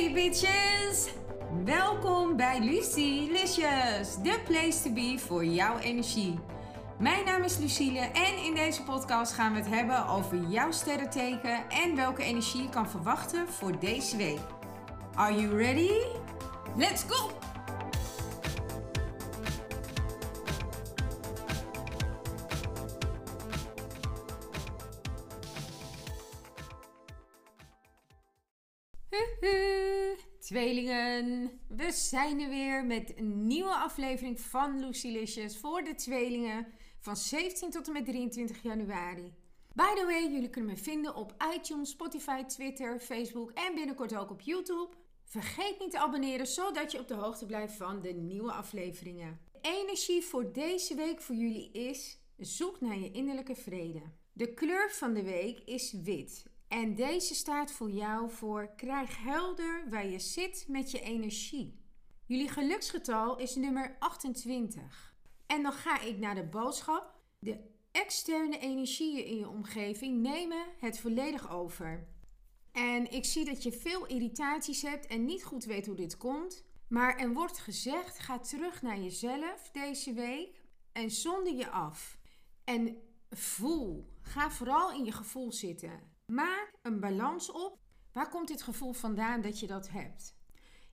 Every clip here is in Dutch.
Hey bitches! Welkom bij Lucy Licious, de place to be voor jouw energie. Mijn naam is Lucille en in deze podcast gaan we het hebben over jouw sterrenteken en welke energie je kan verwachten voor deze week. Are you ready? Let's go! Tweelingen, we zijn er weer met een nieuwe aflevering van Lucilicious voor de tweelingen van 17 tot en met 23 januari. By the way, jullie kunnen me vinden op iTunes, Spotify, Twitter, Facebook en binnenkort ook op YouTube. Vergeet niet te abonneren zodat je op de hoogte blijft van de nieuwe afleveringen. De energie voor deze week voor jullie is: zoek naar je innerlijke vrede. De kleur van de week is wit en deze staat voor jou voor krijg helder waar je zit met je energie. Jullie geluksgetal is nummer 28. En dan ga ik naar de boodschap. De externe energieën in je omgeving nemen het volledig over. En ik zie dat je veel irritaties hebt en niet goed weet hoe dit komt. Maar er wordt gezegd: ga terug naar jezelf deze week en zonder je af. En voel. Ga vooral in je gevoel zitten. Maak een balans op. Waar komt dit gevoel vandaan dat je dat hebt?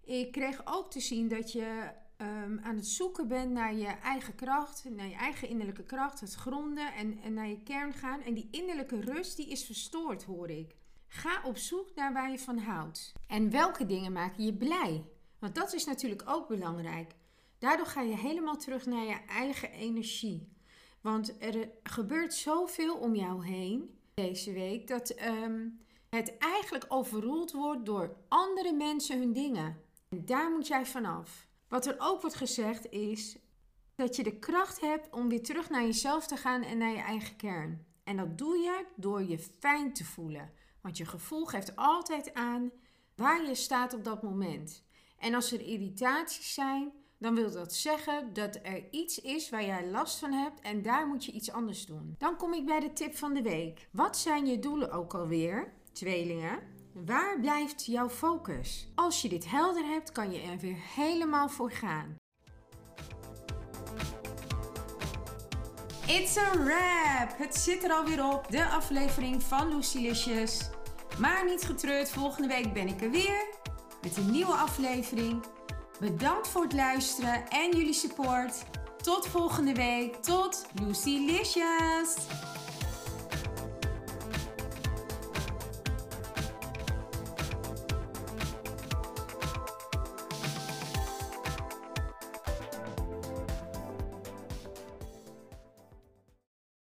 Ik kreeg ook te zien dat je um, aan het zoeken bent naar je eigen kracht, naar je eigen innerlijke kracht, het gronden en, en naar je kern gaan. En die innerlijke rust die is verstoord, hoor ik. Ga op zoek naar waar je van houdt. En welke dingen maken je blij? Want dat is natuurlijk ook belangrijk. Daardoor ga je helemaal terug naar je eigen energie. Want er gebeurt zoveel om jou heen deze week dat ehm, het eigenlijk overroeld wordt door andere mensen hun dingen. En daar moet jij vanaf. Wat er ook wordt gezegd is dat je de kracht hebt om weer terug naar jezelf te gaan en naar je eigen kern. En dat doe je door je fijn te voelen. Want je gevoel geeft altijd aan waar je staat op dat moment. En als er irritaties zijn, dan wil dat zeggen dat er iets is waar jij last van hebt en daar moet je iets anders doen. Dan kom ik bij de tip van de week. Wat zijn je doelen ook alweer, tweelingen? Waar blijft jouw focus? Als je dit helder hebt, kan je er weer helemaal voor gaan. It's a wrap! Het zit er alweer op, de aflevering van Lucilicious. Maar niet getreurd, volgende week ben ik er weer met een nieuwe aflevering. Bedankt voor het luisteren en jullie support. Tot volgende week. Tot Lucy Licious!